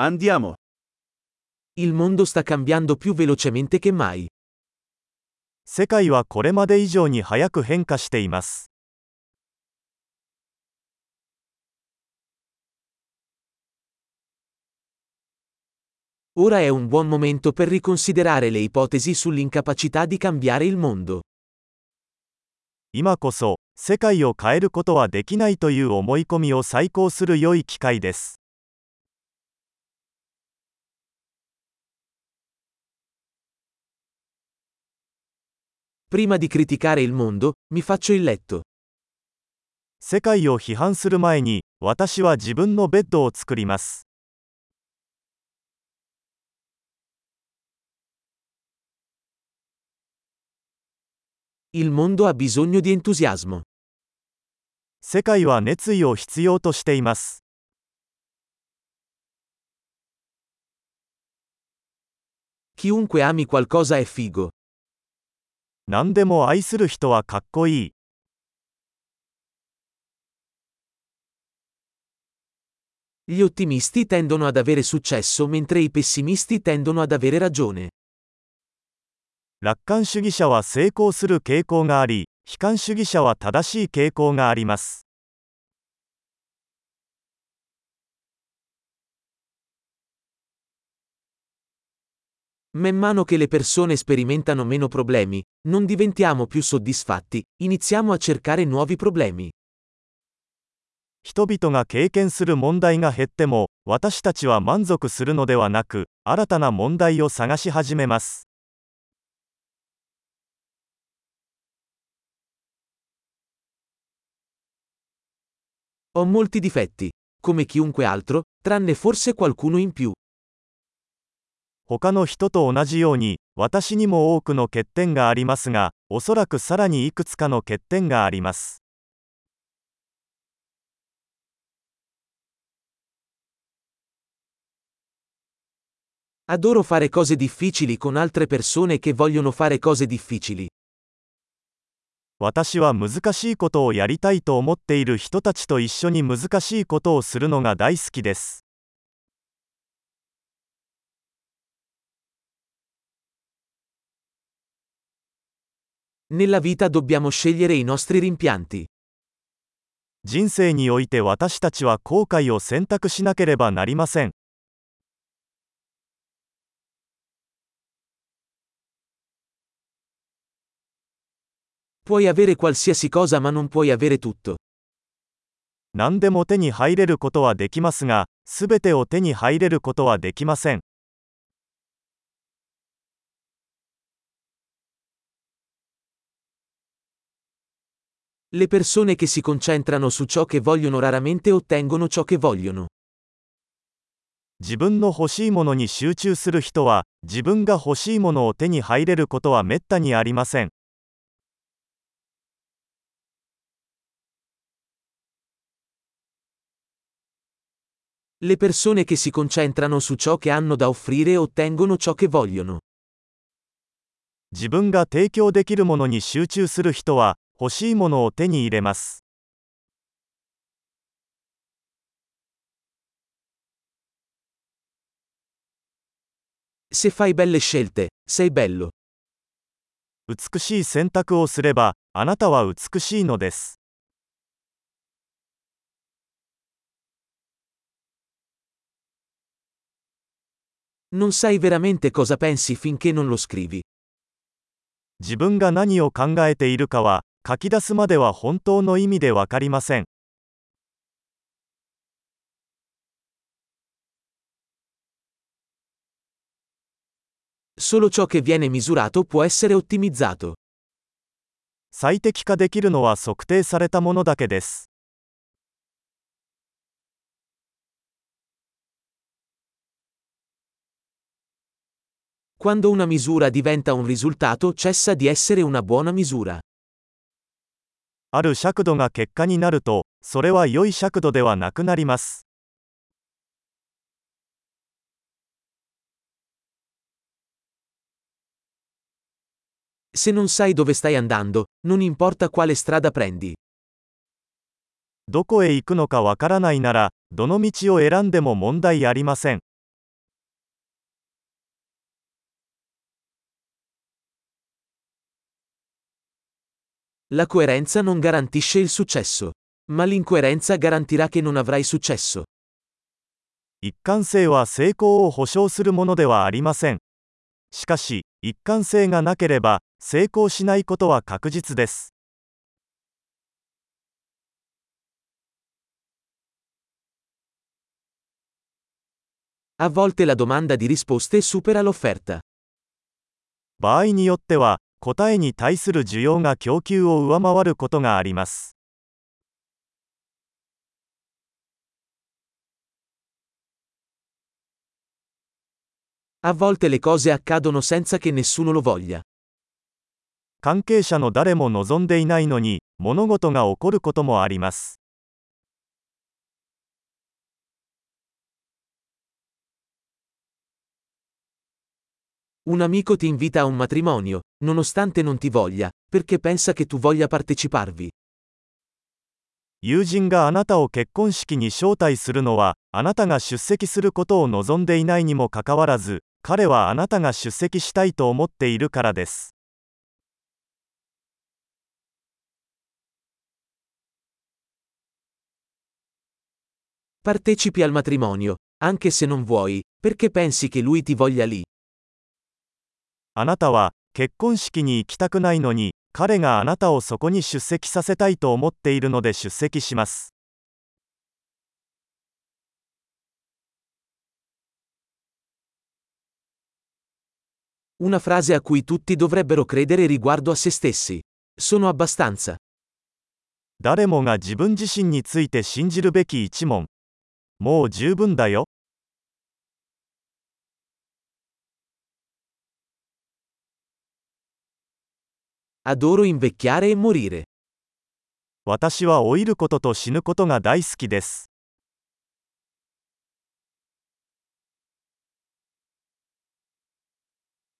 Andiamo. 世界はこれまで以上に早く変化しています。今こそ、世界を変えることはできないという思い込みを再考する良い機会です。Prima di criticare il mondo, mi faccio il letto. 世界を批判する前に、私は自分のベッドを作ります。 Il mondo ha bisogno di entusiasmo. 世界は熱意を必要としています。 Chiunque ami qualcosa è figo. 何でも愛する人はかっこいい。Gli ottimisti tendono ad avere successo mentre i pessimisti tendono ad avere ragione. 楽観主義者は成功する傾向があり、悲観主義者は正しい傾向があります。Man mano che le persone sperimentano meno problemi, non diventiamo più soddisfatti, iniziamo a cercare nuovi problemi. 人々が経験する問題が減っても、私たちは満足するのではなく、新たな問題を探し始めます。 Ho molti difetti, come chiunque altro, tranne forse qualcuno in più. 他の人と同じように、私にも多くの欠点がありますが、おそらくさらにいくつかの欠点があります。Adoro fare cose difficili con altre persone che vogliono fare cose difficili. 私は難しいことをやりたいと思っている人たちと一緒に難しいことをするのが大好きです。Nella vita dobbiamo scegliere i nostri rimpianti. 人生において私たちは後悔を選択しなければなりません。 Puoi avere qualsiasi cosa ma non puoi avere tutto. 何でも手に入れることはできますが、すべてを手に入れることはできません。 Le persone che si concentrano su ciò che vogliono raramente ottengono ciò che vogliono. 自分の欲しいものに集中する人は、自分が欲しいものを手に入れることはめったにありません。Le persone che si concentrano su ciò che hanno da offrire ottengono ciò che vogliono. 自分が提供できるものに集中する人は、欲しいものを手に入れます。Se fai belle scelte, sei bello. 美しい選択をすれば、あなたは美しいのです。Non sai veramente cosa pensi finché non lo scrivi. 自分が何を考えているかは、書き出すまでは本当の意味でわかりません。Solo ciò che viene misurato può essere ottimizzato. 最適化できるのは測定されたものだけです。Quando una misura diventa un risultato cessa di essere una buona misura. ある尺度が結果になると、それは良い尺度ではなくなります。Se non sai dove stai andando, non importa quale strada prendi. どこへ行くのかわからないなら、どの道を選んでも問題ありません。La coerenza non garantisce il successo. Ma l'incoerenza garantirà che non avrai successo. 一貫性は成功を保証するものではありません。しかし、一貫性がなければ、成功しないことは確実です。A volte la domanda di risposte supera l'offerta. 場合によっては、 答えに対する需要が供給を上回ることがあります。A volte le cose accadono senza che nessuno lo voglia. 関係者の誰も望んでいないのに、物事が起こることもあります。Un amico ti invita a un matrimonio, nonostante non ti voglia, perché pensa che tu voglia parteciparvi. 友人があなたを結婚式に招待するのは、あなたが出席することを望んでいないにもかかわらず、彼はあなたが出席したいと思っているからです。Partecipi al matrimonio, anche se non vuoi, perché pensi che lui ti voglia lì. あなたは結婚式に行きたくないのに、彼があなたをそこに出席させたいと思っているので出席します。Una frase a cui tutti dovrebbero credere riguardo a se stessi. Sono abbastanza. 誰もが自分自身について信じるべき一問。もう十分だよ。Adoro invecchiare e morire. 私は老いることと死ぬことが大好きです。